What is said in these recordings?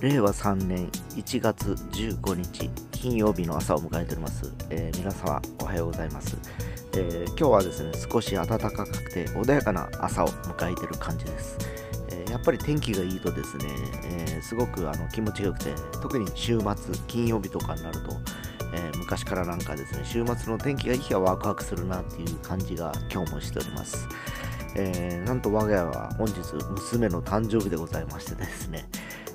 令和3年1月15日金曜日の朝を迎えております、えー皆様おはようございます、えー今日はですね少し暖かくて穏やかな朝を迎えている感じです、えーやっぱり天気がいいとですね、えすごくあの気持ちが良くて特に週末金曜日とかになると、え昔からなんかですね週末の天気がいい日はワクワクするなっていう感じが今日もしております。えーなんと我が家は本日娘の誕生日でございましてですね、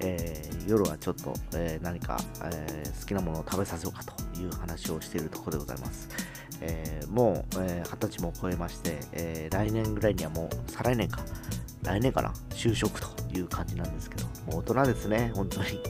えー夜はちょっと、えー何か、えー好きなものを食べさせようかという話をしているところでございます。えもうえー二十、歳も超えまして、え来年ぐらいにはもう再来年か来年かな？就職という感じなんですけどもう大人ですね本当に。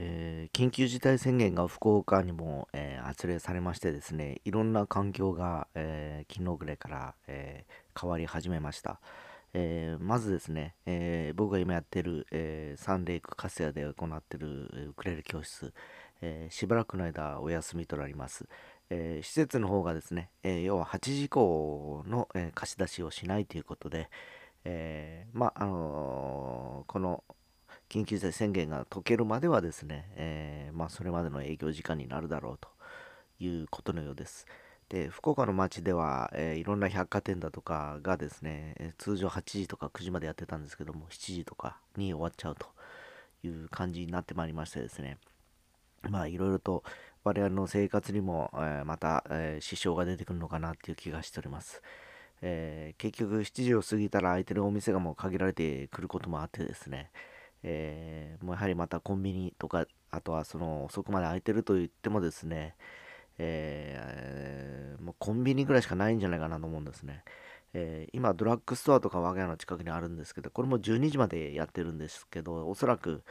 えー緊急事態宣言が福岡にも、えー発令されましてですねいろんな環境が、えー昨日ぐらいから、え変わり始めました、えまずですね、え僕が今やってる、えサンレイクカスヤで行ってるウクレレ教室、えしばらくの間お休みとなります、え施設の方がですね、え要は8時以降の、え貸し出しをしないということで、えまああのこの緊急事態宣言が解けるまではですね、えーまあ、それまでの営業時間になるだろうということのようです。で福岡の町では、えーいろんな百貨店だとかがですね通常8時とか9時までやってたんですけども7時とかに終わっちゃうという感じになってまいりましてですねまあいろいろと我々の生活にも、えーまた、えー支障が出てくるのかなっていう気がしております。え結局7時を過ぎたら空いてるお店がもう限られてくることもあってですね、えーもうやはりまたコンビニとかあとはその遅くまで空いてると言ってもですね、えーもうコンビニぐらいしかないんじゃないかなと思うんですね、えー今ドラッグストアとか我が家の近くにあるんですけどこれも12時までやってるんですけどおそらく、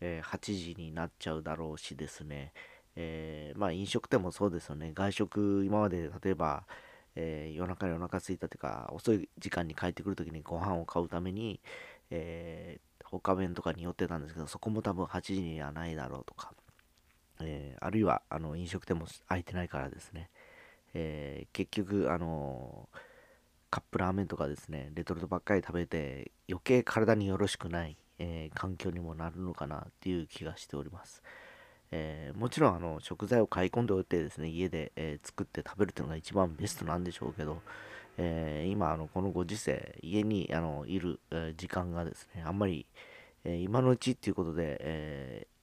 えー8時になっちゃうだろうしですね、えーまあ飲食店もそうですよね。外食今まで例えばえー夜中にお腹空いたというか遅い時間に帰ってくるときにご飯を買うために、えー他弁とかに寄ってたんですけどそこも多分8時にはないだろうとか、えーあるいはあの飲食店も空いてないからですね、えー結局あのーカップラーメンとかですねレトルトばっかり食べて余計体によろしくない、え環境にもなるのかなっていう気がしております。えもちろんあの食材を買い込んでおいてですね家で、え作って食べるっていうのが一番ベストなんでしょうけど、えー今あのこのご時世家にあのいる、え時間がですねあんまり、えー今のうちっていうことで、えー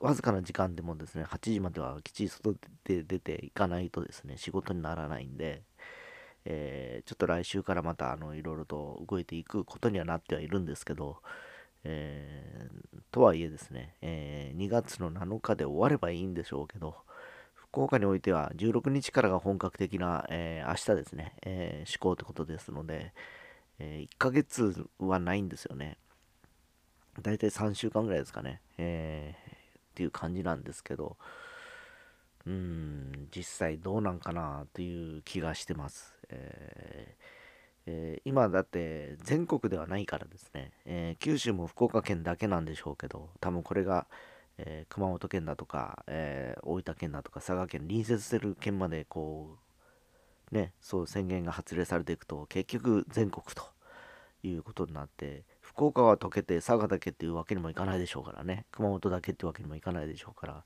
わずかな時間でもですね8時まではきっちり外で出ていかないとですね仕事にならないんで、えちょっと来週からまたあのいろいろと動いていくことにはなってはいるんですけど、えとはいえですね、え2月の7日で終わればいいんでしょうけど、福岡においては16日からが本格的な、えー明日ですね、えー施行ってことですので、え1ヶ月はないんですよね。だいたい3週間ぐらいですかね、えーっていう感じなんですけど、うん、実際どうなんかなという気がしてます。えーえー今だって全国ではないからですね、えー九州も福岡県だけなんでしょうけど多分これが、えー熊本県だとか、えー大分県だとか佐賀県隣接してる県までこうねそう宣言が発令されていくと結局全国ということになって福岡は解けて佐賀だけっていうわけにもいかないでしょうからね。熊本だけっていうわけにもいかないでしょうから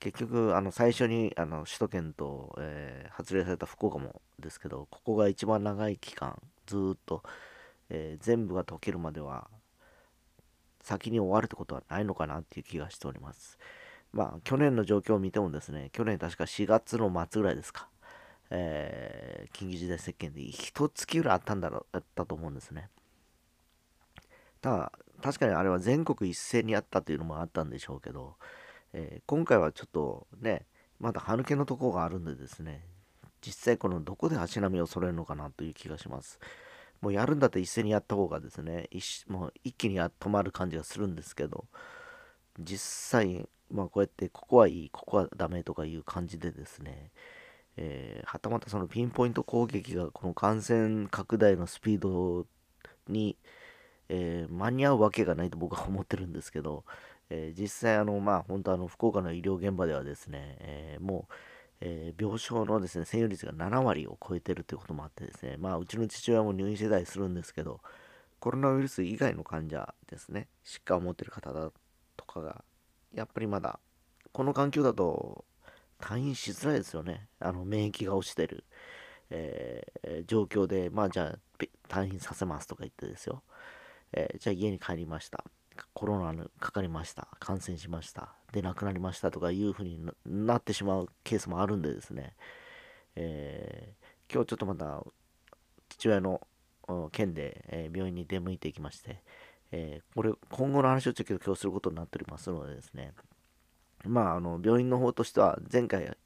結局あの最初にあの首都圏と、えー発令された福岡もですけどここが一番長い期間ずっと、え全部が解けるまでは先に終わるってことはないのかなっていう気がしております。まあ去年の状況を見てもですね去年確か4月の末ぐらいですか。えー緊急事態宣言で一月ぐらいあったんだろうあったと思うんですね。ただ確かにあれは全国一斉にやったというのもあったんでしょうけど、えー今回はちょっとねまだ歯抜けのところがあるんでですね実際このどこで足並みを揃えるのかなという気がします。もうやるんだったら一斉にやった方がですね、一もう一気に止まる感じがするんですけど、実際、まあこうやってここはいい、ここはダメとかいう感じでですね、えー、はたまたそのピンポイント攻撃がこの感染拡大のスピードに、えー、間に合うわけがないと僕は思ってるんですけど、えー、実際あのまあ本当あの福岡の医療現場ではですね、えもう、え病床のですね占有率が7割を超えてるということもあってですねまあうちの父親も入院してたりするんですけどコロナウイルス以外の患者ですね疾患を持ってる方だとかがやっぱりまだこの環境だと退院しづらいですよね。あの免疫が落ちてる、えー、状況で、まあじゃあ退院させますとか言ってですよ。えー、じゃあ家に帰りました。コロナにかかりました。感染しました。で、亡くなりましたとかいうふうになってしまうケースもあるんでですね。えー、今日ちょっとまた父親の件で、え病院に出向いていきまして、えこれ今後の話をちょっと今日することになっておりますのでですね、まあ、あの病院の方としては前回、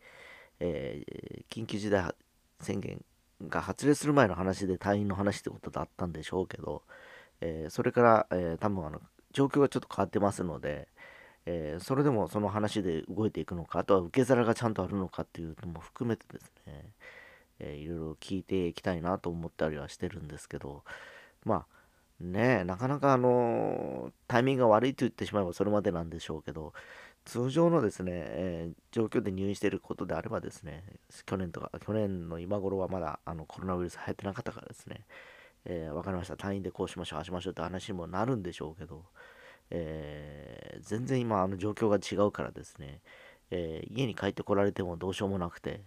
えー、緊急事態宣言が発令する前の話で退院の話ってことだったんでしょうけど、えー、それから、え、多分あの状況がちょっと変わってますので、えー、それでもその話で動いていくのかあとは受け皿がちゃんとあるのかっていうのも含めてですね、えいろいろ聞いていきたいなと思ったりはしてるんですけどまあねなかなかあのタイミングが悪いと言ってしまえばそれまでなんでしょうけど通常のですね、えー、状況で入院していることであればですね、去年とか、去年の今頃はまだあのコロナウイルス流行ってなかったからですね、えー、分かりました、退院でこうしましょう、ああしましょうって話にもなるんでしょうけど、えー、全然今、あの状況が違うからですね、えー、家に帰ってこられてもどうしようもなくて、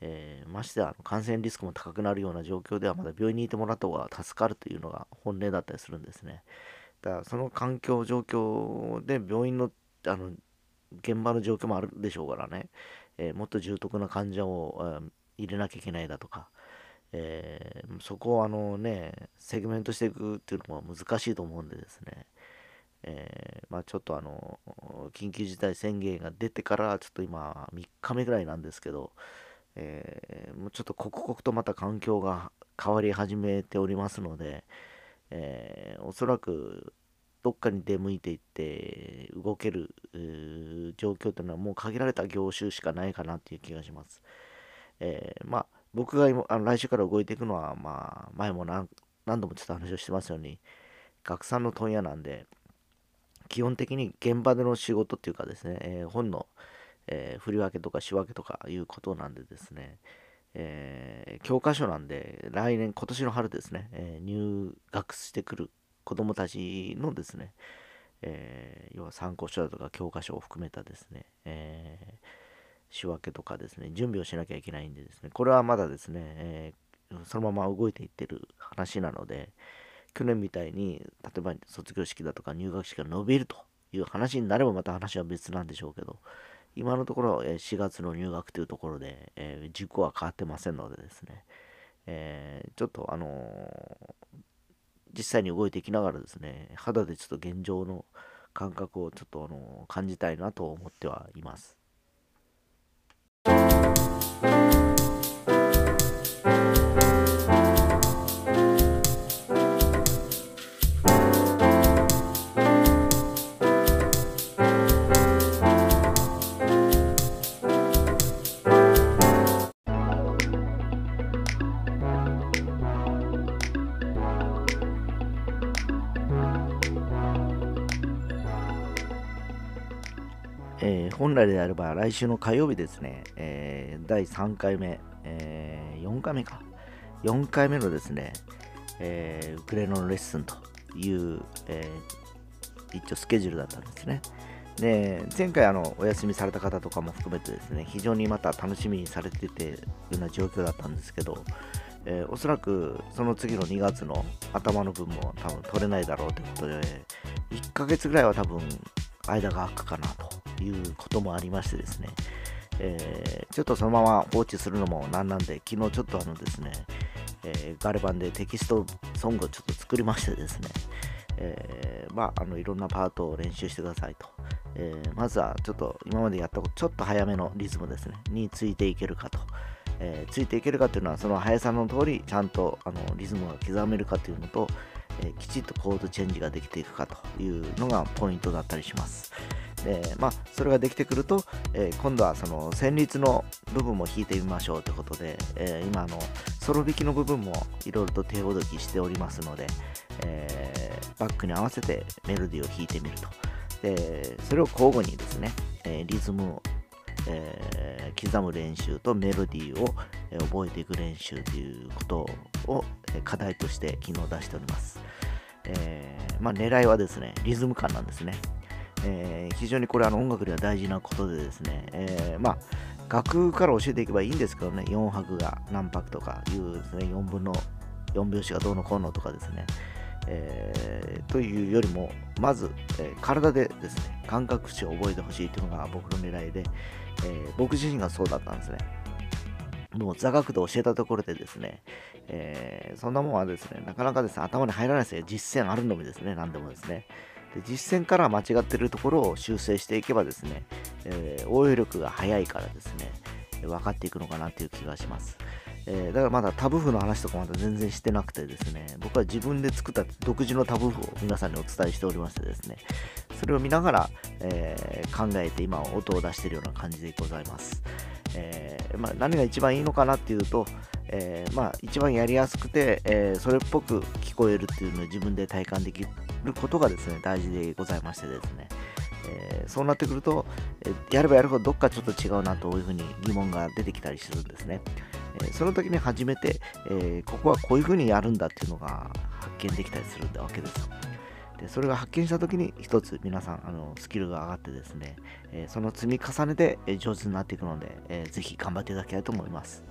えー、ましてや感染リスクも高くなるような状況ではまだ病院にいてもらった方が助かるというのが本音だったりするんですね。だからその環境、状況で病院のあの現場の状況もあるでしょうからね、えー、もっと重篤な患者を入れなきゃいけないだとか、えー、そこをあのね、セグメントしていくっていうのも難しいと思うんでですね、えー、まあ、ちょっとあの、緊急事態宣言が出てからちょっと今3日目ぐらいなんですけど、えー、もうちょっと刻々とまた環境が変わり始めておりますので、えー、おそらくどっかに出向いていって動ける状況というのはもう限られた業種しかないかなっていう気がします。え、まあ僕が今あの来週から動いていくのはまあ前も何度もちょっと話をしてますように学産の問屋なんで基本的に現場での仕事っていうかですね、えー、本の、えー、振り分けとか仕分けとかいうことなんでですね、えー、教科書なんで来年今年の春ですね、え入学してくる子供たちのですね、え、要は参考書だとか教科書を含めたですね、え、仕分けとかですね、準備をしなきゃいけないんでですね、これはまだですね、え、そのまま動いていってる話なので、去年みたいに、例えば卒業式だとか入学式が伸びるという話になればまた話は別なんでしょうけど、今のところ4月の入学というところで、えー、軸は変わってませんのでですね、えー、ちょっとあのー、実際に動いていきながらですね、肌でちょっと現状の感覚をちょっとあの感じたいなと思ってはいます。えー、本来であれば来週の火曜日ですね、えー、第3回目、えー、4回目か、4回目のですね、えウクレレのレッスンという、え一応スケジュールだったんですね。で、前回あのお休みされた方とかも含めてですね、非常にまた楽しみにされてているような状況だったんですけど、え、おそらくその次の2月の頭の分も多分取れないだろうということで、1ヶ月ぐらいは多分間が空くかなということもありましてですね、えー、ちょっとそのまま放置するのもなんなんで、昨日ちょっとあのですね、えー、ガレ版でテキストソングをちょっと作りましてですね、えー、まあ、あのいろんなパートを練習してくださいと。え、まずはちょっと今までやったことちょっと早めのリズムですね、についていけるかと。え、ついていけるかっていうのはその速さの通りちゃんとあのリズムが刻めるかというのと、え、きちっとコードチェンジができていくかというのがポイントだったりします。でまあ、それができてくると、えー、今度はその旋律の部分も弾いてみましょうということで、えー、今のソロ弾きの部分もいろいろと手ほどきしておりますので、え、バックに合わせてメロディーを弾いてみると。でそれを交互にですね、えリズムを、え刻む練習とメロディーを、覚えていく練習ということを、課題として昨日出しております、えまあ、狙いはですねリズム感なんですね。えー、非常にこれあの音楽では大事なことでですね、えー、まあ楽から教えていけばいいんですけどね4拍が何拍とかいうですね4分の4拍子がどうのこうのとかですね、えー、というよりもまず、えー、体でですね感覚値を覚えてほしいというのが僕の狙いで、えー、僕自身がそうだったんですね。もう座学で教えたところでですね、えそんなもんはですねなかなかですね頭に入らないですよ実践あるのみですね。何でもですね。で実践から間違ってるところを修正していけばですね、えー、応用力が速いからですね、分かっていくのかなという気がします。えー、だからまだタブ譜の話とかまだ全然してなくてですね、僕は自分で作った独自のタブ譜を皆さんにお伝えしておりましてですね、それを見ながら、えー、考えて今音を出しているような感じでございます。えー、まあ、何が一番いいのかなっていうと、えまあ、一番やりやすくて、えそれっぽく聞こえるっていうのを自分で体感できることがですね、大事でございましてですね、えー、そうなってくると、え、やればやるほどどっかちょっと違うなというふうに疑問が出てきたりするんですね。え、その時に初めて、えここはこういうふうにやるんだっていうのが発見できたりするわけですよ。でそれが発見した時に一つ皆さんあのスキルが上がってですね、えその積み重ねで上手になっていくので、えー、ぜひ頑張っていただきたいと思います。